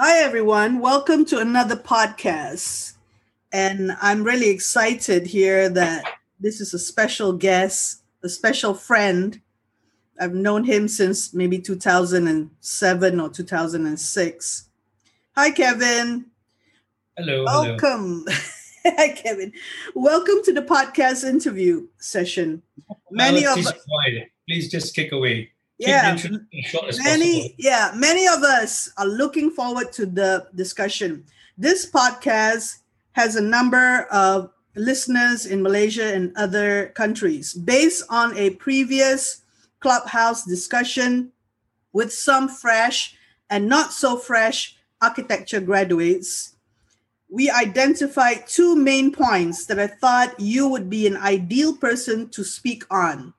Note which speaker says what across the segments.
Speaker 1: Hi, everyone. Welcome to another podcast. And I'm really excited here that this is a special guest, a special friend. I've known him since maybe 2007 or 2006. Hi, Kevin.
Speaker 2: Hello.
Speaker 1: Welcome. Hi, Kevin. Welcome to the podcast interview session.
Speaker 2: Many of us, please just kick away.
Speaker 1: Yeah, many. Yeah, many of us are looking forward to the discussion. This podcast has a number of listeners in Malaysia and other countries based on a previous clubhouse discussion with some fresh and not so fresh architecture graduates we identified two main points that I thought you would be an ideal person to speak on.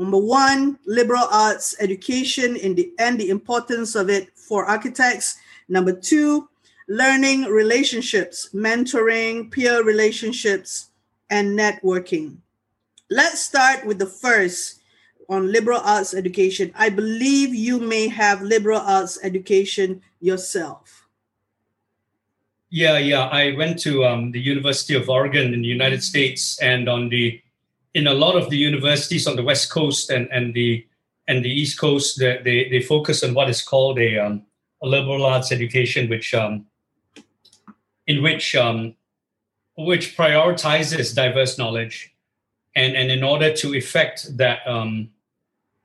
Speaker 1: Number one, liberal arts education in the, and the importance of it for architects. Number two, learning relationships, mentoring, peer relationships, and networking. Let's start with the first on liberal arts education. I believe you may have liberal arts education yourself.
Speaker 2: Yeah, yeah. I went to um, the University of Oregon in the United States, and on the in a lot of the universities on the West Coast and, and the and the East Coast, they, they, they focus on what is called a, um, a liberal arts education, which um, in which um, which prioritizes diverse knowledge, and and in order to effect that um,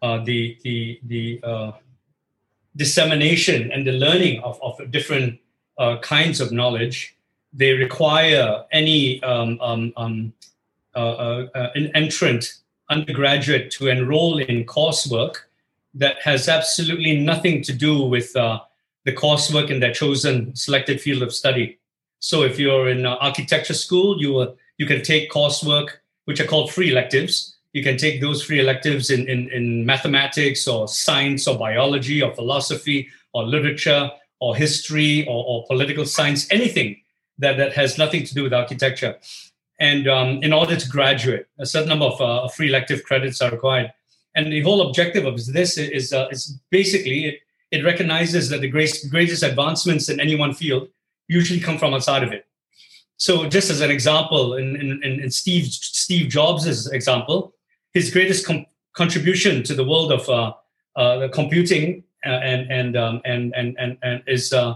Speaker 2: uh, the the the uh, dissemination and the learning of, of different uh, kinds of knowledge. They require any uh, uh, uh, an entrant undergraduate to enroll in coursework that has absolutely nothing to do with the coursework in their chosen selected field of study. So if you're in architecture school, you you can take coursework which are called free electives. You can take those free electives in, in, in mathematics or science or biology or philosophy or literature or history or, or political science, anything that, that has nothing to do with architecture. And um, in order to graduate, a certain number of uh, free elective credits are required. And the whole objective of this is, uh, is basically it, it recognizes that the greatest, greatest advancements in any one field usually come from outside of it. So, just as an example, in, in, in Steve, Steve Jobs' example, his greatest com- contribution to the world of uh, uh, computing uh, and and um, and and and, and is uh,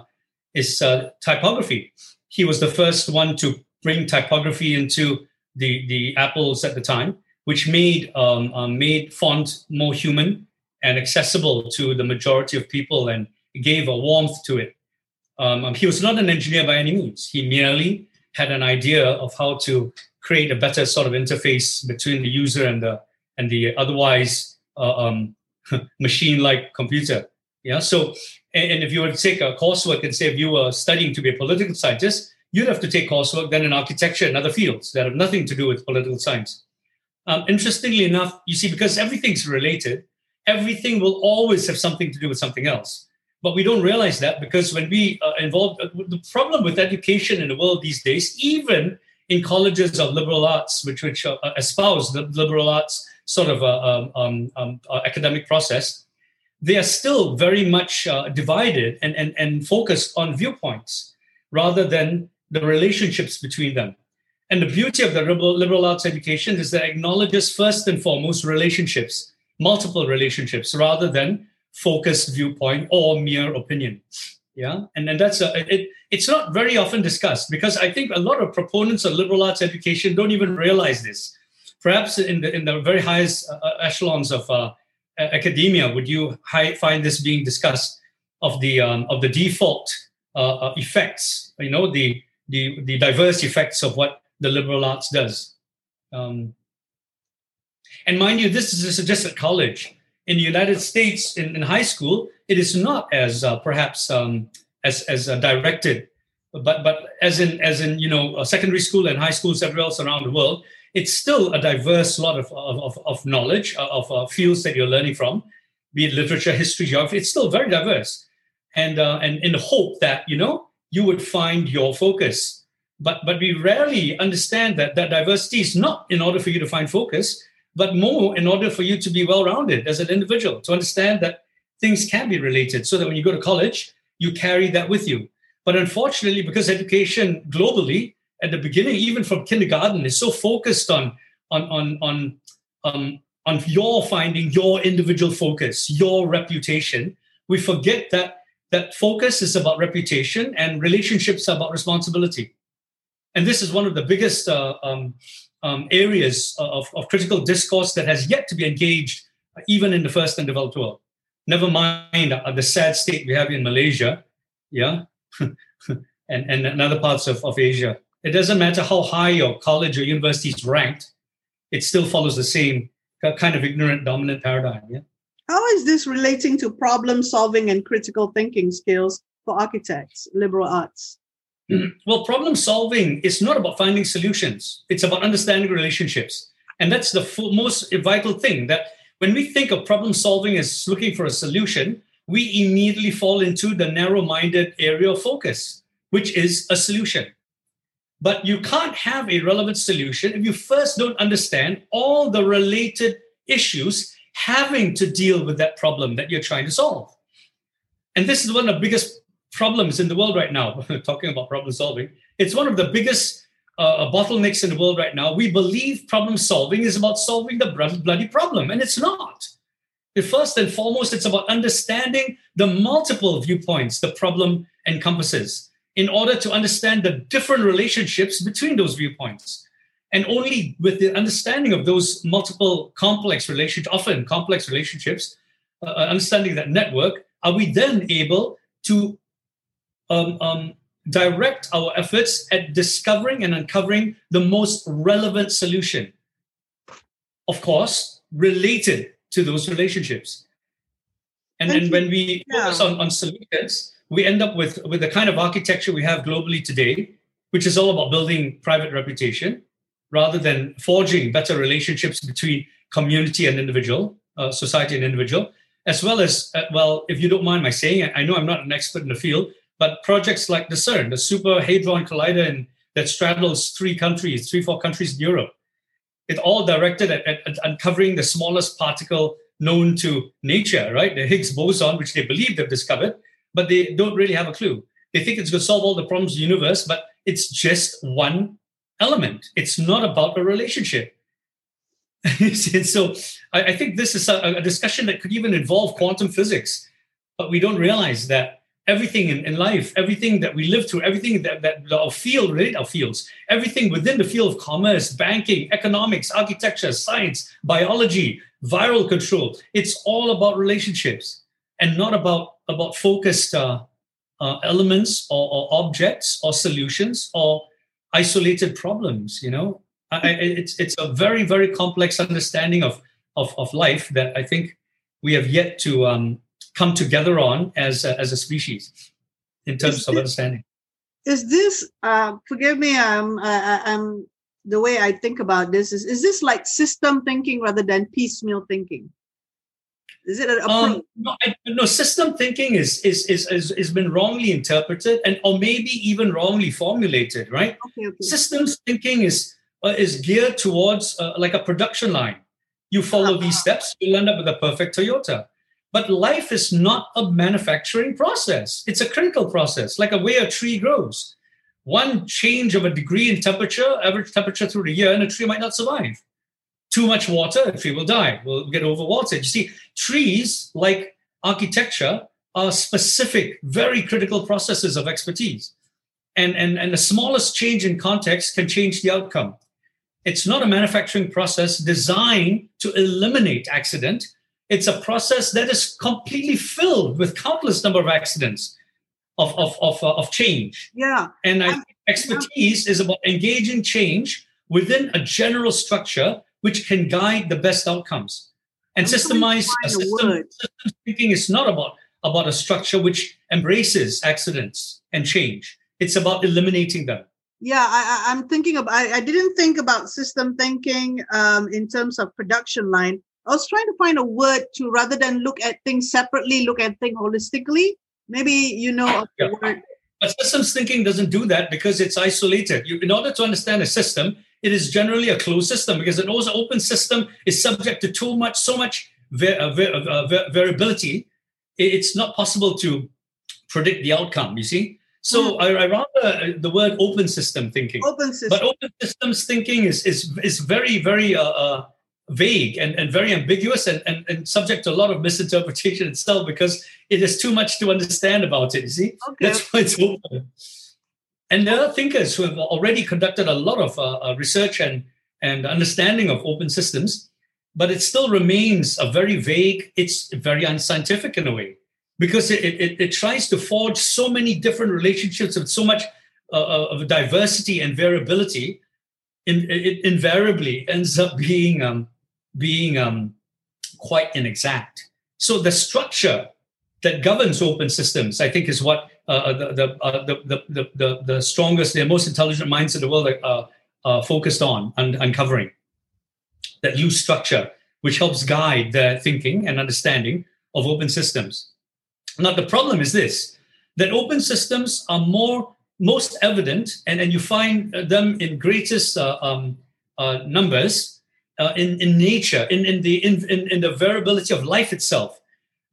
Speaker 2: is uh, typography. He was the first one to bring typography into the the apples at the time, which made um, uh, made font more human and accessible to the majority of people, and gave a warmth to it. Um, um, he was not an engineer by any means. He merely had an idea of how to create a better sort of interface between the user and the and the otherwise uh, um, machine-like computer. Yeah. So, and, and if you were to take a coursework and say if you were studying to be a political scientist, you'd have to take coursework then in architecture and other fields that have nothing to do with political science. Um, interestingly enough, you see, because everything's related, everything will always have something to do with something else. But we don't realize that because when we uh, involved, uh, the problem with education in the world these days, even in colleges of liberal arts, which which uh, espouse the liberal arts sort of uh, um, um, um uh, academic process, they are still very much uh, divided and, and, and focused on viewpoints rather than the relationships between them. And the beauty of the liberal, liberal arts education is that it acknowledges first and foremost relationships, multiple relationships, rather than focused viewpoint or mere opinion. Yeah, and and that's a, it. It's not very often discussed because I think a lot of proponents of liberal arts education don't even realize this. Perhaps in the in the very highest uh, echelons of uh, academia would you find this being discussed of the um, of the default uh, uh, effects you know the, the the diverse effects of what the liberal arts does um, and mind you this is just at college in the united states in, in high school it is not as uh, perhaps um, as as uh, directed but but as in as in you know secondary school and high schools everywhere else around the world it's still a diverse lot of, of, of knowledge, uh, of uh, fields that you're learning from, be it literature, history, geography. It's still very diverse. And, uh, and in the hope that, you know, you would find your focus. But, but we rarely understand that that diversity is not in order for you to find focus, but more in order for you to be well-rounded as an individual, to understand that things can be related so that when you go to college, you carry that with you. But unfortunately, because education globally at the beginning, even from kindergarten, is so focused on on on on um, on your finding your individual focus, your reputation, we forget that that focus is about reputation and relationships are about responsibility. And this is one of the biggest uh, um, um, areas of, of critical discourse that has yet to be engaged, even in the first and developed world. Never mind uh, the sad state we have in Malaysia, yeah, and, and, and other parts of, of Asia. It doesn't matter how high your college or university is ranked, it still follows the same kind of ignorant dominant paradigm. Yeah.
Speaker 1: How is this relating to problem solving and critical thinking skills for architects, liberal arts?
Speaker 2: Well, problem solving is not about finding solutions, it's about understanding relationships. And that's the most vital thing that when we think of problem solving as looking for a solution, we immediately fall into the narrow minded area of focus, which is a solution. But you can't have a relevant solution if you first don't understand all the related issues having to deal with that problem that you're trying to solve. And this is one of the biggest problems in the world right now. Talking about problem solving, it's one of the biggest uh, bottlenecks in the world right now. We believe problem solving is about solving the bloody problem, and it's not. First and foremost, it's about understanding the multiple viewpoints the problem encompasses in order to understand the different relationships between those viewpoints. And only with the understanding of those multiple complex relationships, often complex relationships, uh, uh, understanding that network, are we then able to um, um, direct our efforts at discovering and uncovering the most relevant solution. Of course, related to those relationships. And then when we yeah. focus on, on solutions, we end up with, with the kind of architecture we have globally today, which is all about building private reputation rather than forging better relationships between community and individual, uh, society and individual, as well as, uh, well, if you don't mind my saying, I know I'm not an expert in the field, but projects like the CERN, the Super Hadron Collider in, that straddles three countries, three, four countries in Europe, it all directed at, at, at uncovering the smallest particle known to nature, right? The Higgs boson, which they believe they've discovered, but they don't really have a clue. They think it's going to solve all the problems of the universe, but it's just one element. It's not about a relationship. so I, I, think this is a, a, discussion that could even involve quantum physics, but we don't realize that everything in, in life, everything that we live through, everything that, that our field, right, our fields, everything within the field of commerce, banking, economics, architecture, science, biology, viral control, it's all about relationships and not about, about focused uh, uh, elements or, or objects or solutions or isolated problems you know? I, it's it's a very very complex understanding of, of of life that i think we have yet to um, come together on as a, as a species in terms is of this, understanding.
Speaker 1: is this uh, forgive me um, I, i'm the way i think about this is is this like system thinking rather than piecemeal thinking is it a um,
Speaker 2: no, I, no, system thinking is, is is is is been wrongly interpreted and or maybe even wrongly formulated, right? Okay, okay. Systems thinking is uh, is geared towards uh, like a production line. You follow uh-huh. these steps, you'll end up with a perfect Toyota. But life is not a manufacturing process. It's a critical process, like a way a tree grows. One change of a degree in temperature, average temperature through the year, and a tree might not survive too much water, a tree will die, will get overwatered. You see, trees, like architecture, are specific, very critical processes of expertise. And, and, and the smallest change in context can change the outcome. It's not a manufacturing process designed to eliminate accident. It's a process that is completely filled with countless number of accidents of, of, of, uh, of change.
Speaker 1: Yeah.
Speaker 2: And I, expertise is about engaging change within a general structure which can guide the best outcomes. And systemized system, system thinking is not about, about a structure which embraces accidents and change. It's about eliminating them.
Speaker 1: Yeah, I, am thinking of. I, I, didn't think about system thinking um, in terms of production line. I was trying to find a word to rather than look at things separately, look at things holistically. Maybe you know yeah. word.
Speaker 2: But systems thinking doesn't do that because it's isolated. You, in order to understand a system, it is generally a closed system because an open system is subject to too much, so much uh, uh, uh, variability. It's not possible to predict the outcome. You see, so mm. I, I, rather the word open system thinking.
Speaker 1: Open system.
Speaker 2: But open systems thinking is is is very very uh, uh, vague and, and very ambiguous and, and, and subject to a lot of misinterpretation itself because it is too much to understand about it. You see, okay. that's why it's open. And there are thinkers who have already conducted a lot of uh, uh, research and and understanding of open systems, but it still remains a very vague. It's very unscientific in a way because it, it, it tries to forge so many different relationships with so much uh, uh of diversity and variability. In, it invariably ends up being um, being um, quite inexact. So the structure that governs open systems, I think, is what uh, uh the, the, uh, the, the, the, the, strongest, the most intelligent minds in the world are uh, focused on and uncovering. That use structure, which helps guide their thinking and understanding of open systems. Now, the problem is this that open systems are more most evident, and, and you find them in greatest uh, um, uh, numbers uh, in, in nature, in, in, the, in, in, in the variability of life itself.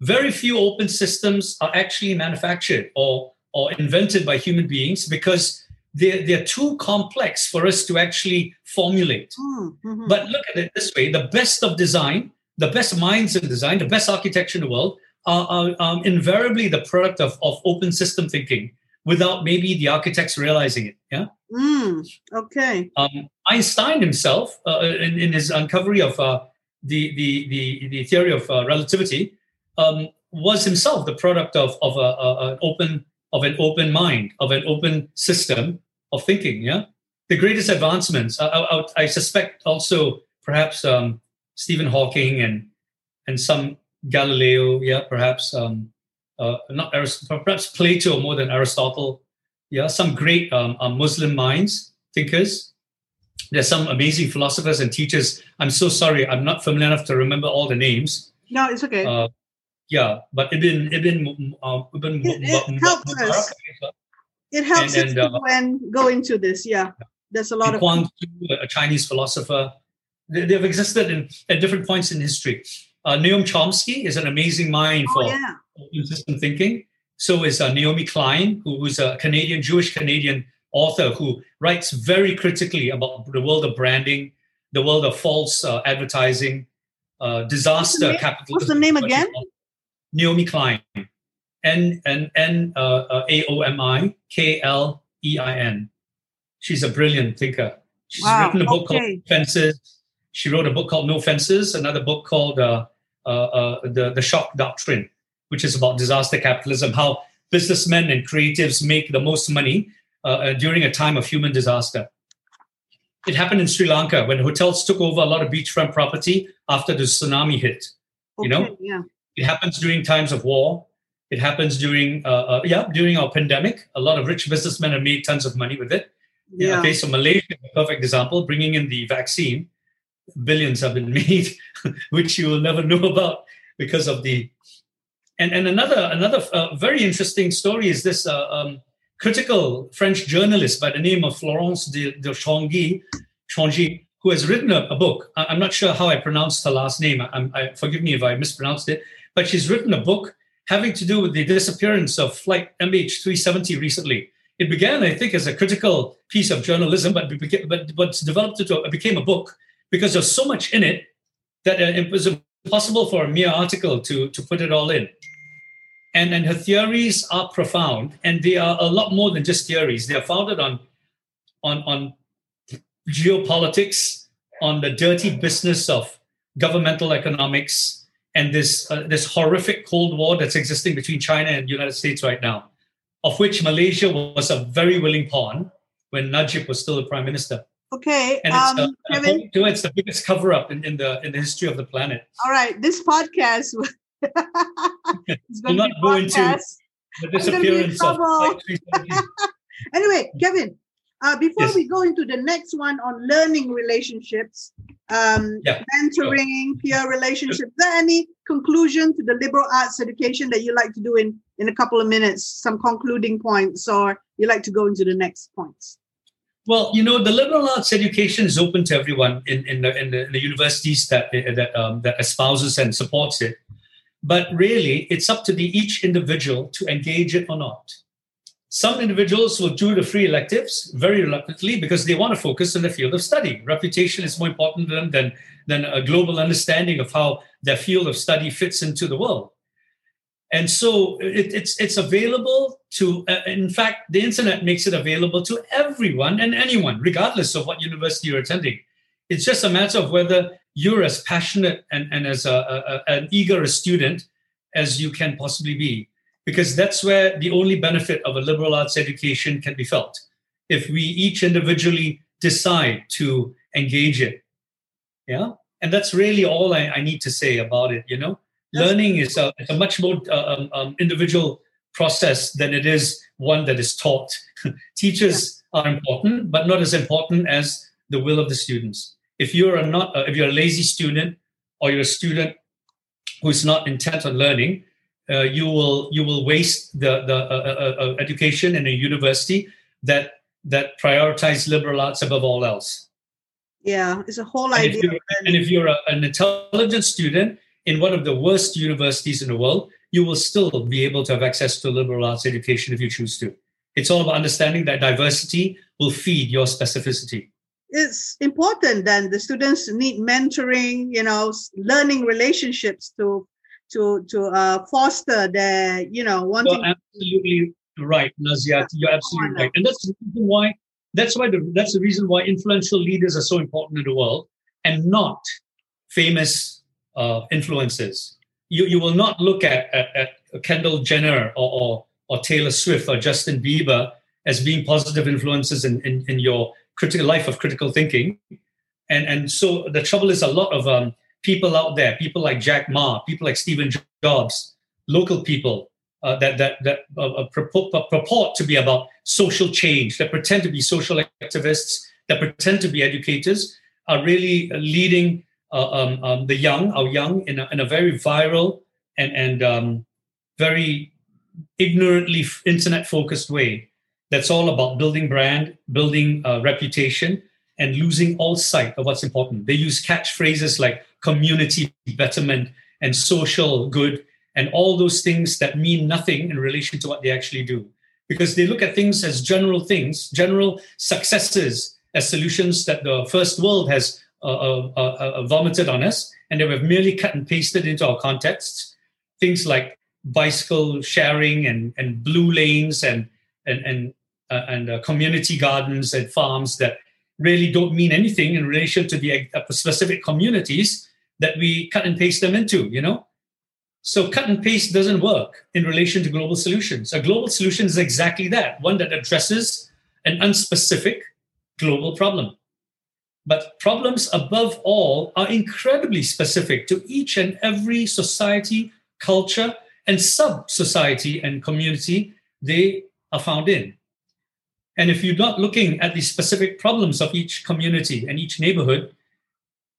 Speaker 2: Very few open systems are actually manufactured or, or invented by human beings because they're, they're too complex for us to actually formulate. Hmm, mm-hmm. But look at it this way the best of design, the best minds in design, the best architecture in the world are, are um, invariably the product of, of open system thinking without maybe the architects realizing it. Yeah.
Speaker 1: Mm, okay.
Speaker 2: Um, Einstein himself, uh, in, in his uncovery of uh, the, the, the, the theory of uh, relativity, um, was himself the product of, of a, a, an open of an open mind, of an open system of thinking. Yeah. The greatest advancements, I, I, I suspect, also perhaps um, Stephen Hawking and and some Galileo, yeah, perhaps um, uh, not Aristotle, perhaps Plato more than Aristotle. Yeah, some great um, uh, Muslim minds, thinkers. There's some amazing philosophers and teachers. I'm so sorry, I'm not familiar enough to remember all the names.
Speaker 1: No, it's okay. Uh,
Speaker 2: yeah, but Ibn Ibn uh, Ibn
Speaker 1: it, it helps us. It helps and, and, uh, when go into this. Yeah, there's a lot of
Speaker 2: Huang a Chinese philosopher. They, have existed in, at different points in history. Uh, Noam Chomsky is an amazing mind oh, for yeah. open system thinking. So is uh, Naomi Klein, who is a Canadian, Jewish Canadian author who writes very critically about the world of branding, the world of false uh, advertising, uh, disaster
Speaker 1: what's
Speaker 2: capitalism.
Speaker 1: What's the name again?
Speaker 2: Naomi Klein. N N N uh, uh, A O M I K L E I N. She's a brilliant thinker. She's wow. written a book okay. called Fences. She wrote a book called No Fences, another book called uh, uh, uh, the, the shock doctrine, which is about disaster capitalism, how businessmen and creatives make the most money uh, during a time of human disaster. It happened in Sri Lanka when hotels took over a lot of beachfront property after the tsunami hit. Okay, you know,
Speaker 1: yeah.
Speaker 2: It happens during times of war. It happens during, uh, uh, yeah, during our pandemic. A lot of rich businessmen have made tons of money with it. Yeah. Okay, so Malaysia, a perfect example, bringing in the vaccine billions have been made, which you will never know about because of the. And and another another uh, very interesting story is this uh, um, critical French journalist by the name of Florence de, de Changy, Changy, who has written a, a, book. I'm not sure how I pronounced her last name. I, I, forgive me if I mispronounced it, but she's written a book having to do with the disappearance of flight MH370 recently. It began, I think, as a critical piece of journalism, but became, but but developed into it became a book because there's so much in it that uh, it was impossible for a mere article to, to put it all in. And, and her theories are profound, and they are a lot more than just theories. They are founded on, on, on geopolitics, on the dirty business of governmental economics, and this, uh, this horrific Cold War that's existing between China and the United States right now, of which Malaysia was a very willing pawn when Najib was still the prime minister.
Speaker 1: Okay.
Speaker 2: And it's, um, uh, Kevin, to it's the biggest cover up in, in, the in the history of the planet.
Speaker 1: All right. This podcast
Speaker 2: is going to go into the disappearance of
Speaker 1: Anyway, Kevin, uh, before yes. we go into the next one on learning relationships, um, yeah, mentoring, peer relationships, is there any conclusion to the liberal arts education that you like to do in, in a couple of minutes? Some concluding points, or you like to go into the next points?
Speaker 2: Well, you know, the liberal arts education is open to everyone in, in, the, in, the, in the universities that that um, that espouses and supports it. but really it's up to the each individual to engage it or not. Some individuals will do the free electives very reluctantly because they want to focus on the field of study. Reputation is more important to them than, than a global understanding of how their field of study fits into the world. And so it, it's it's available to. Uh, in fact, the internet makes it available to everyone and anyone, regardless of what university you're attending. It's just a matter of whether you're as passionate and, and as a, a, an eager a student as you can possibly be because that's where the only benefit of a liberal arts education can be felt. If we each individually decide to engage it. Yeah. And that's really all I, I need to say about it. You know, that's learning is a, a much more uh, um, um, individual process than it is one that is taught. Teachers yeah. are important, but not as important as the will of the students. If you're a not, uh, if you're a lazy student or you're a student who's not intent on learning, uh, you will you will waste the the uh, uh, uh, education in a university that that prioritize liberal arts above all else.
Speaker 1: Yeah, it's a whole
Speaker 2: and
Speaker 1: idea.
Speaker 2: If and if you're a, an intelligent student in one of the worst universities in the world, you will still be able to have access to liberal arts education if you choose to. It's all about understanding that diversity will feed your specificity.
Speaker 1: It's important then the students need mentoring, you know, learning relationships to to to uh, foster the you know wanting.
Speaker 2: You're absolutely right, Naziat. You're absolutely right, and that's the reason why. That's why the, that's the reason why influential leaders are so important in the world, and not famous uh, influences. You you will not look at at, at Kendall Jenner or, or or Taylor Swift or Justin Bieber as being positive influences in, in, in your critical life of critical thinking. And, and so the trouble is a lot of um, people out there, people like Jack Ma, people like Stephen Jobs, local people uh, that that that uh, uh purport, purport to be about social change, that pretend to be social activists, that pretend to be educators, are really leading uh, um, um, the young, our young, in a, in a very viral and and um, very ignorantly internet focused way. That's all about building brand, building uh, reputation, and losing all sight of what's important. They use catchphrases like community betterment and social good and all those things that mean nothing in relation to what they actually do. Because they look at things as general things general successes as solutions that the first world has uh, uh, uh, uh vomited on us and they have merely cut and pasted into our contexts. Things like bicycle sharing and, and blue lanes and and and, uh, and uh, community gardens and farms that really don't mean anything in relation to the uh, specific communities that we cut and paste them into, you know? So cut and paste doesn't work in relation to global solutions. A global solution is exactly that, one that addresses an unspecific global problem. But problems above all are incredibly specific to each and every society, culture, and sub society and community they are found in. And if you're not looking at the specific problems of each community and each neighborhood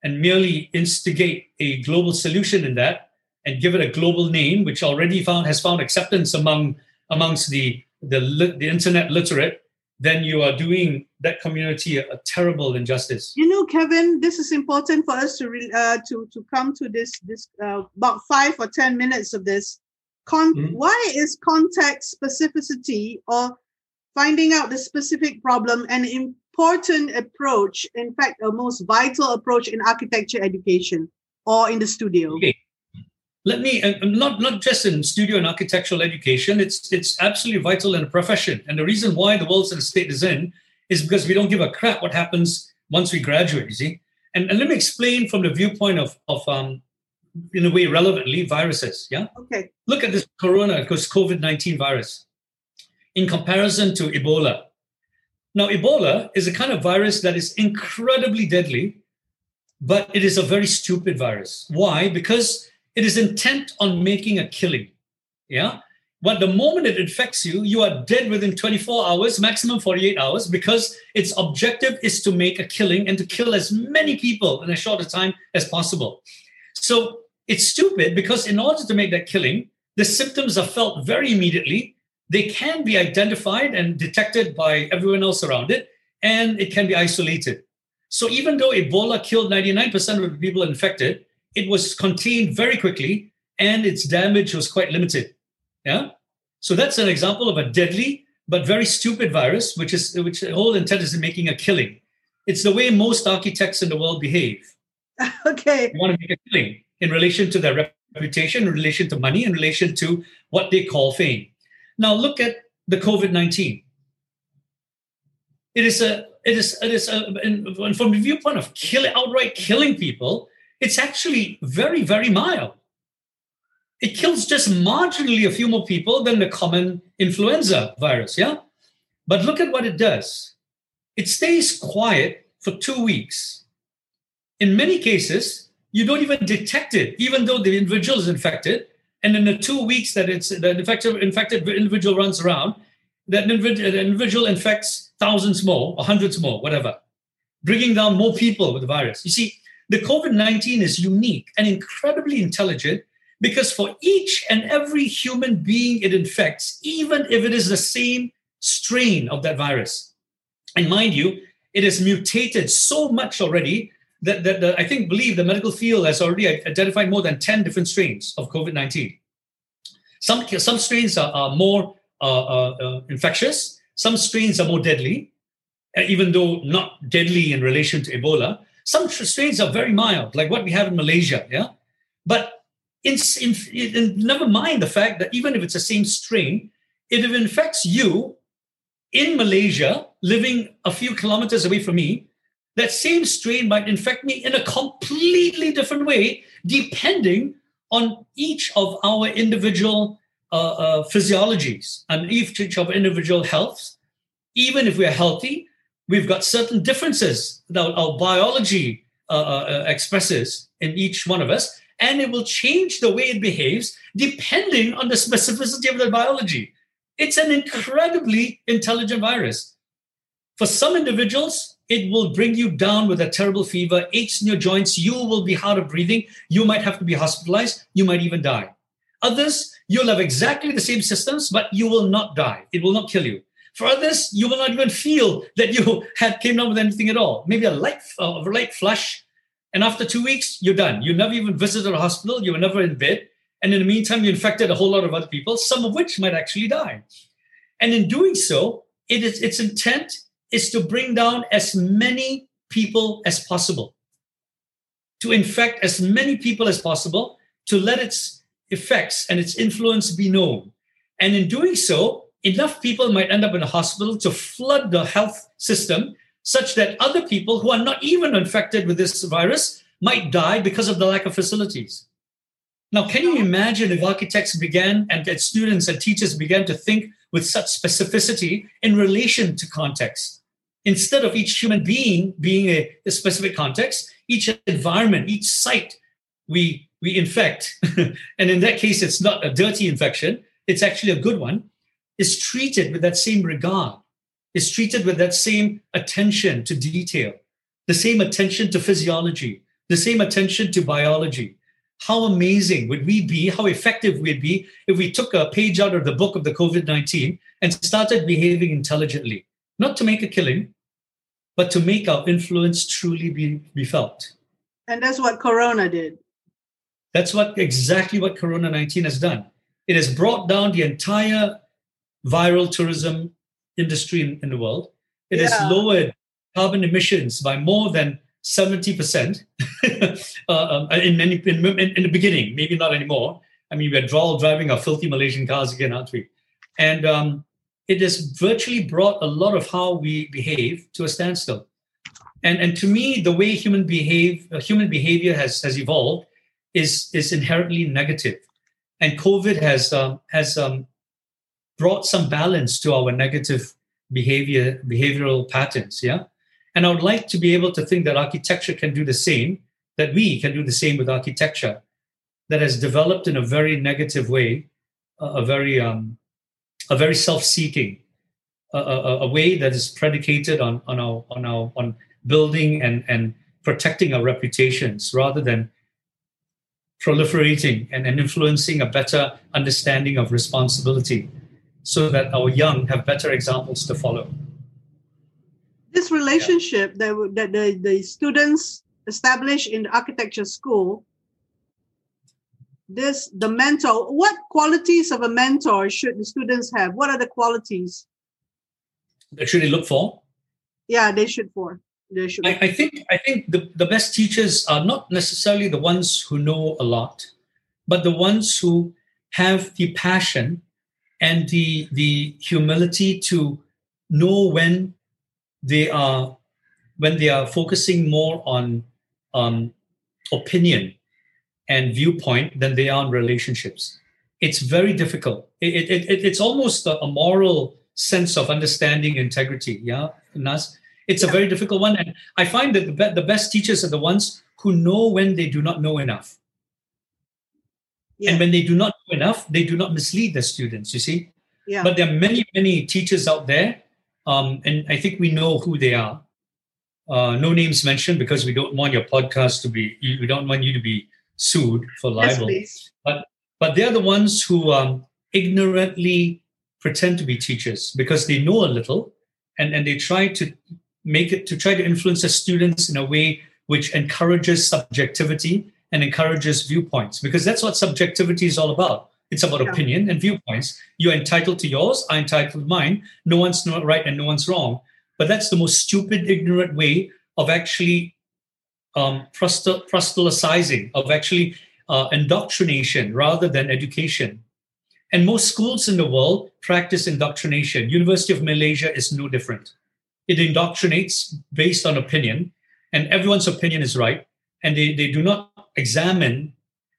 Speaker 2: and merely instigate a global solution in that and give it a global name, which already found has found acceptance among amongst the the, the internet literate, then you are doing that community a, a, terrible injustice.
Speaker 1: You know, Kevin, this is important for us to re, uh, to to come to this this uh, about five or ten minutes of this. Con- mm-hmm. Why is context specificity or finding out the specific problem an important approach, in fact, a most vital approach in architecture education or in the studio. Okay.
Speaker 2: Let me uh, not not just in studio and architectural education. It's it's absolutely vital in a profession, and the reason why the world's in the state is in is because we don't give a crap what happens once we graduate. You see, and, and let me explain from the viewpoint of of um, in a way relevantly viruses. Yeah.
Speaker 1: Okay.
Speaker 2: Look at this corona, because COVID nineteen virus in comparison to Ebola. Now, Ebola is a kind of virus that is incredibly deadly, but it is a very stupid virus. Why? Because it is intent on making a killing. Yeah. But the moment it infects you, you are dead within 24 hours, maximum 48 hours, because its objective is to make a killing and to kill as many people in a shorter time as possible. So it's stupid because in order to make that killing, the symptoms are felt very immediately they can be identified and detected by everyone else around it, and it can be isolated. So even though Ebola killed 99% of the people infected, it was contained very quickly and its damage was quite limited. Yeah. So that's an example of a deadly but very stupid virus, which is which the whole intent is making a killing. It's the way most architects in the world behave.
Speaker 1: okay.
Speaker 2: They want to make a killing in relation to their reputation, in relation to money, in relation to what they call fame. Now look at the COVID nineteen. It is a it is it is a, and from the viewpoint of killing outright killing people. It's actually very very mild it kills just marginally a few more people than the common influenza virus, yeah? But look at what it does. It stays quiet for two weeks. In many cases, you don't even detect it, even though the individual is infected. And in the two weeks that it's the infected, infected individual runs around, that individual infects thousands more or hundreds more, whatever, bringing down more people with the virus. You see, the COVID 19 is unique and incredibly intelligent because for each and every human being it infects, even if it is the same strain of that virus, and mind you, it has mutated so much already that, that the, I think, believe the medical field has already identified more than 10 different strains of COVID 19. Some, some strains are, are more uh, uh, uh, infectious, some strains are more deadly, uh, even though not deadly in relation to Ebola. Some strains are very mild, like what we have in Malaysia. Yeah. But in, in, in, never mind the fact that even if it's the same strain, if it infects you in Malaysia, living a few kilometers away from me, that same strain might infect me in a completely different way, depending on each of our individual uh, uh, physiologies and each of individual healths. Even if we're healthy, we've got certain differences that our biology uh, uh, uh expresses in each one of us and it will change the way it behaves depending on the specificity of the biology. It's an incredibly intelligent virus. For some individuals, it will bring you down with a terrible fever, aches in your joints, you will be hard of breathing, you might have to be hospitalized, you might even die. Others, you'll have exactly the same systems, but you will not die. It will not kill you. For others, you will not even feel that you had came down with anything at all. Maybe a light, uh, a light flush, and after two weeks, you're done. You never even visited a hospital. You were never in bed. And in the meantime, you infected a whole lot of other people, some of which might actually die. And in doing so, it is, its intent is to bring down as many people as possible, to infect as many people as possible, to let its effects and its influence be known. And in doing so, enough people might end up in a hospital to flood the health system such that other people who are not even infected with this virus might die because of the lack of facilities. Now, can you imagine if architects began and students and teachers began to think with such specificity in relation to context? Instead of each human being being a, a specific context, each environment, each site we, we infect, and in that case, it's not a dirty infection, it's actually a good one, is treated with that same regard is treated with that same attention to detail, the same attention to physiology, the same attention to biology. How amazing would we be? How effective we'd be if we took a page out of the book of the COVID 19 and started behaving intelligently, not to make a killing, but to make our influence truly be, be felt.
Speaker 1: And that's what Corona did.
Speaker 2: That's what exactly what Corona 19 has done. It has brought down the entire viral tourism industry in, in the world. It yeah. has lowered carbon emissions by more than 70% uh, um, in, many, in, in, the beginning, maybe not anymore. I mean, we're all driving our filthy Malaysian cars again, aren't we? And um, it has virtually brought a lot of how we behave to a standstill. And, and to me, the way human behave, uh, human behavior has, has evolved is, is inherently negative. And COVID has, um, has um, brought some balance to our negative behavior behavioral patterns yeah and i would like to be able to think that architecture can do the same that we can do the same with architecture that has developed in a very negative way a very um, a very self-seeking a, a, a, way that is predicated on on our on our on building and and protecting our reputations rather than proliferating and, and influencing a better understanding of responsibility so that our young have better examples to follow.
Speaker 1: This relationship yeah. that, that the, the students establish in the architecture school this the mentor what qualities of a mentor should the students have? What are the qualities?
Speaker 2: That should they look for?
Speaker 1: Yeah they should for they should
Speaker 2: I, I, think i think the, the best teachers are not necessarily the ones who know a lot but the ones who have the passion and the the humility to know when they are when they are focusing more on um, opinion and viewpoint than they are on relationships. It's very difficult. It, it, it it's almost a, moral sense of understanding integrity. Yeah, Naz? It's a very difficult one. And I find that the, be- the best teachers are the ones who know when they do not know enough. Yeah. And when they do not know enough, they do not mislead the students, you see? Yeah. But there are many, many teachers out there, um, and I think we know who they are. Uh, no names mentioned because we don't want your podcast to be, we don't want you to be sued for libel. Yes, but but they're the ones who um, ignorantly pretend to be teachers because they know a little, and and they try to make it to try to influence the students in a way which encourages subjectivity and encourages viewpoints because that's what subjectivity is all about. It's about yeah. opinion and viewpoints. You're entitled to yours, I'm entitled to mine. No one's not right and no one's wrong. But that's the most stupid, ignorant way of actually um, proselytizing, of actually uh, indoctrination rather than education. And most schools in the world practice indoctrination. University of Malaysia is no different. It indoctrinates based on opinion, and everyone's opinion is right. And they, they do not examine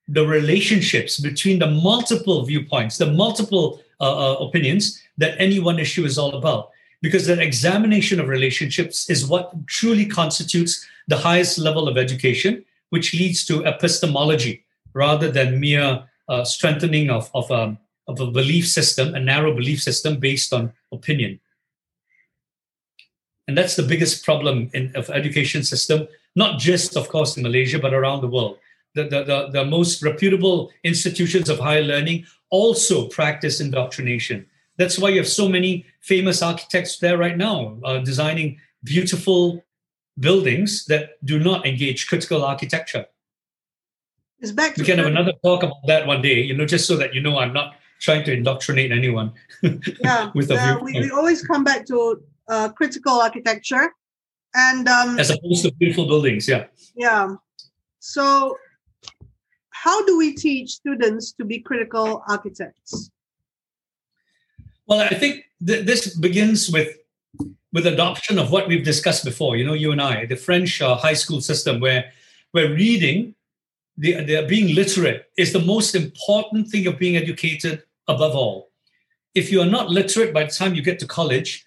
Speaker 2: the relationships between the multiple viewpoints, the multiple uh, uh, opinions that any one issue is all about. Because that examination of relationships is what truly constitutes the highest level of education, which leads to epistemology rather than mere uh, strengthening of, of, a, um, of a belief system, a narrow belief system based on opinion. And that's the biggest problem in of education system, not just, of course, in Malaysia, but around the world. The, the, the, the most reputable institutions of higher learning also practice indoctrination. That's why you have so many famous architects there right now, uh, designing beautiful buildings that do not engage critical architecture.
Speaker 1: It's back
Speaker 2: we can have another talk about that one day, you know, just so that you know I'm not trying to indoctrinate anyone.
Speaker 1: yeah, with a we, we always come back to uh, critical architecture, and um,
Speaker 2: as opposed to beautiful buildings. Yeah.
Speaker 1: Yeah. So, how do we teach students to be critical architects?
Speaker 2: Well, I think th- this begins with with adoption of what we've discussed before. You know, you and I, the French uh, high school system, where where reading, the, the being literate is the most important thing of being educated above all. If you are not literate by the time you get to college,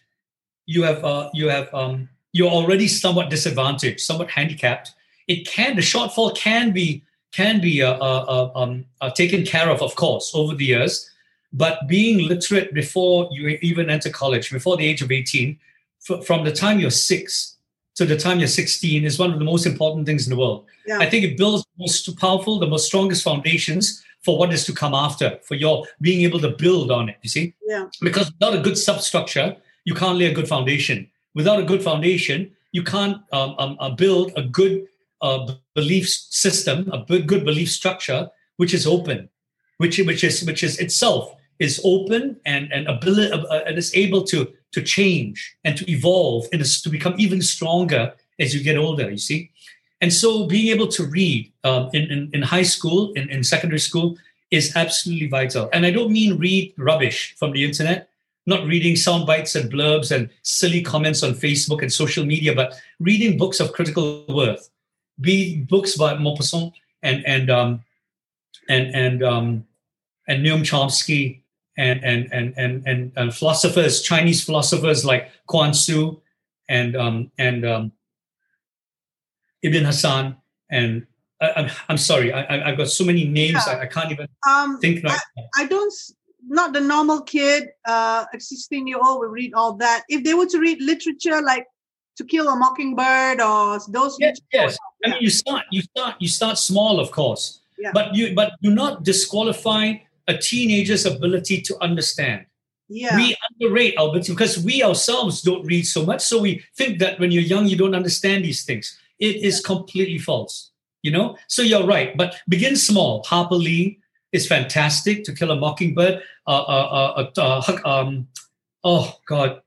Speaker 2: you have uh, you have um, you're already somewhat disadvantaged, somewhat handicapped. It can the shortfall can be can be uh, uh, uh um, uh, taken care of, of course, over the years. But being literate before you even enter college, before the age of 18, f- from the time you're six to the time you're 16 is one of the most important things in the world. Yeah. I think it builds the most powerful, the most strongest foundations for what is to come after, for your being able to build on it, you see?
Speaker 1: Yeah.
Speaker 2: Because without a good substructure, you can't lay a good foundation. Without a good foundation, you can't um, um, uh, build a good uh, belief system, a good belief structure, which is open, which, which is which is itself is open and and ability uh, and is able to to change and to evolve and to become even stronger as you get older. You see, and so being able to read um, in, in, in high school in, in secondary school is absolutely vital. And I don't mean read rubbish from the internet, not reading sound bites and blurbs and silly comments on Facebook and social media, but reading books of critical worth. Be books by Maupassant and and um, and and um, and Noam Chomsky and and and and and, and philosophers, Chinese philosophers like Kuan Su and um, and um, Ibn Hassan and I, am I'm sorry, I, have got so many names yeah. I, I, can't even um, think.
Speaker 1: I, I, don't. Not the normal kid, uh, 16 year old will read all that. If they were to read literature like To Kill a Mockingbird or those.
Speaker 2: Yes, yes. I mean, you start, you start, you start small, of course. Yeah. But you, but do not disqualify a teenager's ability to understand.
Speaker 1: Yeah.
Speaker 2: We underrate our ability because we ourselves don't read so much. So we think that when you're young, you don't understand these things. It is completely false. You know? So you're right. But begin small. Harper Lee, is fantastic. To Kill a Mockingbird. Uh, uh, uh, uh, um, oh God.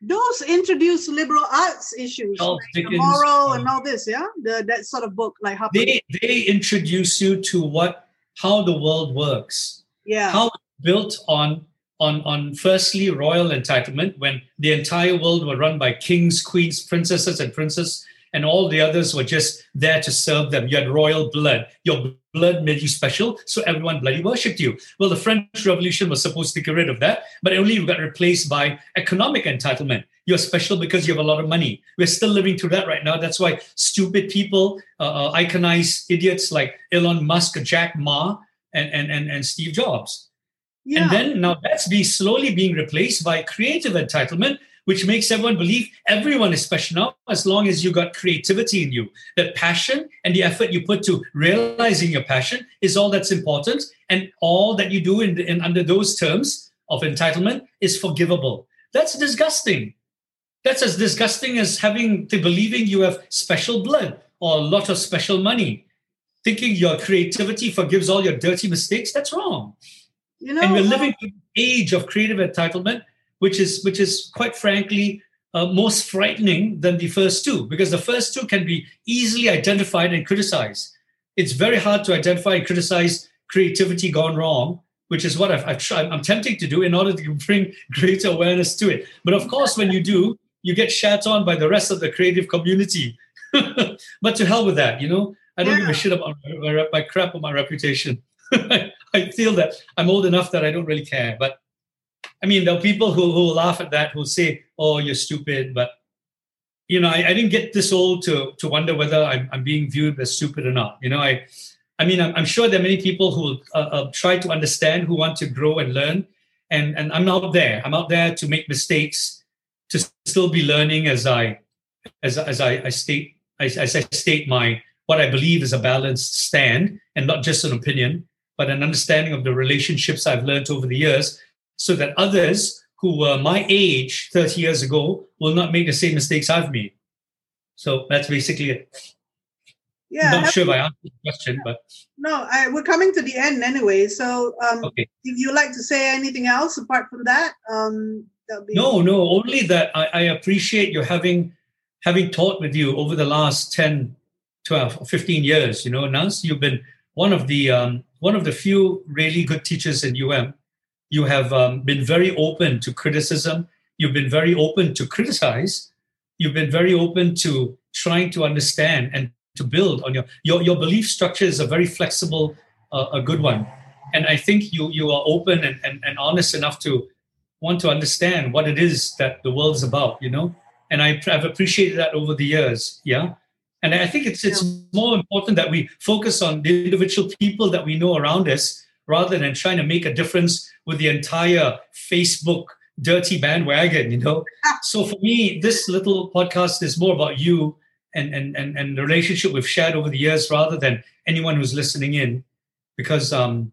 Speaker 1: Those introduce liberal arts issues, Charles like Dickens, moral and all this. Yeah, the, that sort of book, like how
Speaker 2: they they introduce you to what how the world works.
Speaker 1: Yeah,
Speaker 2: how built on on on firstly royal entitlement when the entire world were run by kings, queens, princesses, and princes and all the others were just there to serve them. You had royal blood. Your blood made you special, so everyone bloody worshipped you. Well, the French Revolution was supposed to get rid of that, but only got replaced by economic entitlement. You're special because you have a lot of money. We're still living through that right now. That's why stupid people uh, uh, iconize idiots like Elon Musk, Jack Ma, and, and, and, and Steve Jobs. Yeah. And then now that's be slowly being replaced by creative entitlement, which makes everyone believe everyone is special now as long as you got creativity in you. That passion and the effort you put to realizing your passion is all that's important. And all that you do in, in under those terms of entitlement is forgivable. That's disgusting. That's as disgusting as having to believing you have special blood or a lot of special money. Thinking your creativity forgives all your dirty mistakes, that's wrong. You know, and we're living in an age of creative entitlement which is which is quite frankly uh, most frightening than the first two because the first two can be easily identified and criticized. It's very hard to identify and criticize creativity gone wrong, which is what I've, I've tried, I'm tempting to do in order to bring greater awareness to it. But of course, when you do, you get shat on by the rest of the creative community. but to hell with that, you know. I don't yeah. give a shit about my, my crap or my reputation. I feel that I'm old enough that I don't really care. But I mean, there are people who, who laugh at that, who say, oh, you're stupid. But, you know, I, I didn't get this old to, to wonder whether I'm, I'm being viewed as stupid or not. You know, I, I mean, I'm, I'm sure there are many people who uh, uh, try to understand, who want to grow and learn. And, and I'm out there. I'm out there to make mistakes, to still be learning as I, as, as I, I state, as, as I state my, what I believe is a balanced stand and not just an opinion, but an understanding of the relationships I've learned over the years so that others who were my age 30 years ago will not make the same mistakes I've made. So that's basically it. Yeah, I'm not sure if I answered the question, but
Speaker 1: no, I, we're coming to the end anyway. So, um, okay. if you like to say anything else apart from that, um,
Speaker 2: be- no, no, only that I, I appreciate you having having taught with you over the last 10, 12, 15 years. You know, Naz, you've been one of the um, one of the few really good teachers in UM you have um, been very open to criticism. You've been very open to criticize. You've been very open to trying to understand and to build on your your, your belief structure is a very flexible, uh, a good one. And I think you you are open and, and, and honest enough to want to understand what it is that the world's about, you know? And I, I've appreciated that over the years. Yeah. And I think it's it's more important that we focus on the individual people that we know around us rather than trying to make a difference with the entire Facebook dirty bandwagon, you know. so for me, this little podcast is more about you and and and, and the relationship we've shared over the years rather than anyone who's listening in. Because um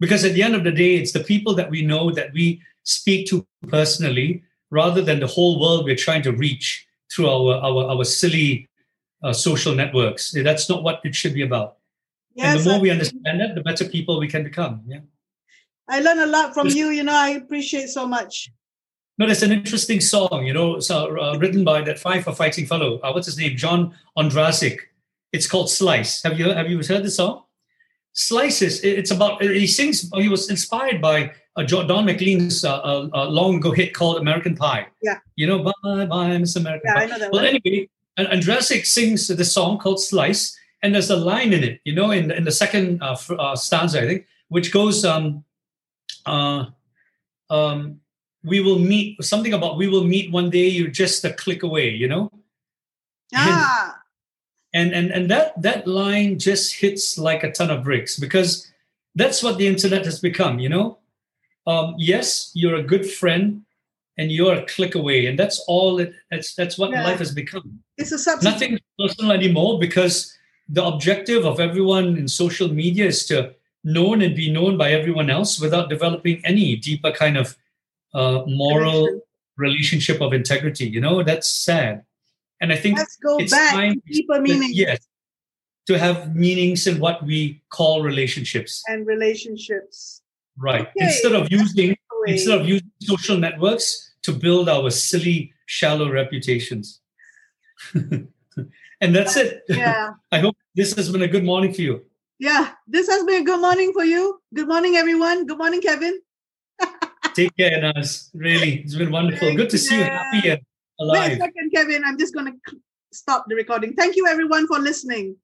Speaker 2: because at the end of the day, it's the people that we know that we speak to personally rather than the whole world we're trying to reach through our our, our silly uh, social networks. That's not what it should be about. Yes, and the more we understand it, the better people we can become. Yeah.
Speaker 1: I learn a lot from you. You know, I appreciate so much.
Speaker 2: No, there's an interesting song, you know, so, uh, written by that five for fighting fellow. Uh, what's his name? John Ondrasik. It's called Slice. Have you have you heard the song? Slices. It's about he sings. He was inspired by uh, Don McLean's uh, uh, uh, long ago hit called American Pie.
Speaker 1: Yeah.
Speaker 2: You know, bye bye, Miss American
Speaker 1: yeah,
Speaker 2: Pie.
Speaker 1: I know that
Speaker 2: well,
Speaker 1: one.
Speaker 2: anyway, Ondrasik sings the song called Slice, and there's a line in it, you know, in, in the second uh, uh, stanza, I think, which goes, um, uh, um, we will meet, something about we will meet one day, you're just a click away, you know?
Speaker 1: Ah.
Speaker 2: And, and, and that, that line just hits like a ton of bricks because that's what the internet has become, you know? Um, yes, you're a good friend and you're a click away and that's all it that's that's what yeah. life has become
Speaker 1: it's a substitute.
Speaker 2: nothing personal anymore because the objective of everyone in social media is to known and be known by everyone else without developing any deeper kind of uh, moral relationship of integrity. You know, that's sad. And I think
Speaker 1: let's go back to deeper meaning.
Speaker 2: Yes. to have meanings in what we call relationships
Speaker 1: and relationships.
Speaker 2: Right. Okay. Instead of using instead of using social networks to build our silly, shallow reputations. and that's it.
Speaker 1: Yeah.
Speaker 2: I hope this has been a good morning for you.
Speaker 1: Yeah, this has been a good morning for you. Good morning, everyone. Good morning, Kevin.
Speaker 2: Take care, Naz. Really, it's been wonderful. Good to see you happy and alive.
Speaker 1: Wait a second, Kevin. I'm just going to stop the recording. Thank you, everyone, for listening.